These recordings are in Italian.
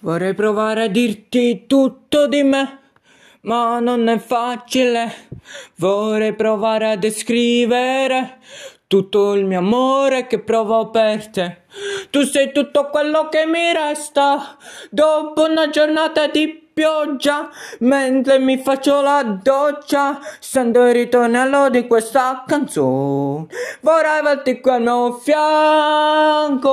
Vorrei provare a dirti tutto di me, ma non è facile. Vorrei provare a descrivere tutto il mio amore che provo per te. Tu sei tutto quello che mi resta dopo una giornata di pioggia mentre mi faccio la doccia sento il ritornello di questa canzone vorrei averti qui al mio fianco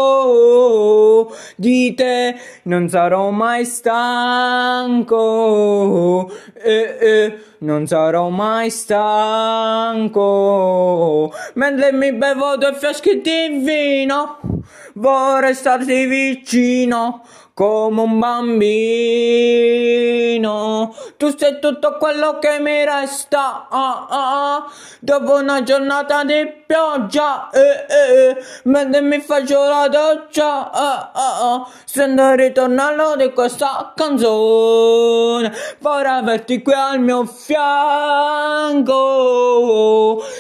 di te non sarò mai stanco eh, eh, non sarò mai stanco mentre mi bevo due fiaschi di vino vorrei starti vicino come un bambino. Tu sei tutto quello che mi resta. Ah, ah, ah. Dopo una giornata di pioggia, eh, eh, eh. mentre mi faccio la doccia, ah, ah, ah. sento il ritornello di questa canzone. Vorrei averti qui al mio fianco.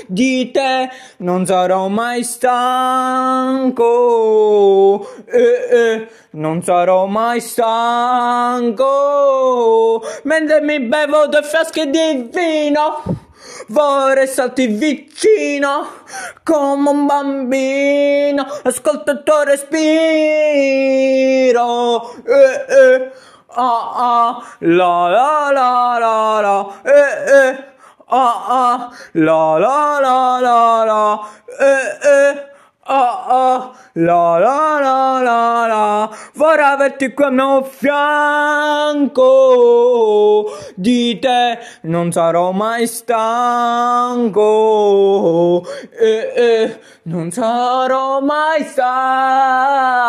Di te non sarò mai stanco. Eh, eh non sarò mai stanco mentre mi bevo due fiasche di vino. Vorrei starti vicino come un bambino. Ascolta il tuo respiro. Eh, eh. Ah, ah. La la la la la. Eh, eh. Ah, ah. La la la la la. Eh, eh. La la la la la, vorrei averti qui al mio fianco. Di te non sarò mai stanco. Eh, eh, non sarò mai stanco.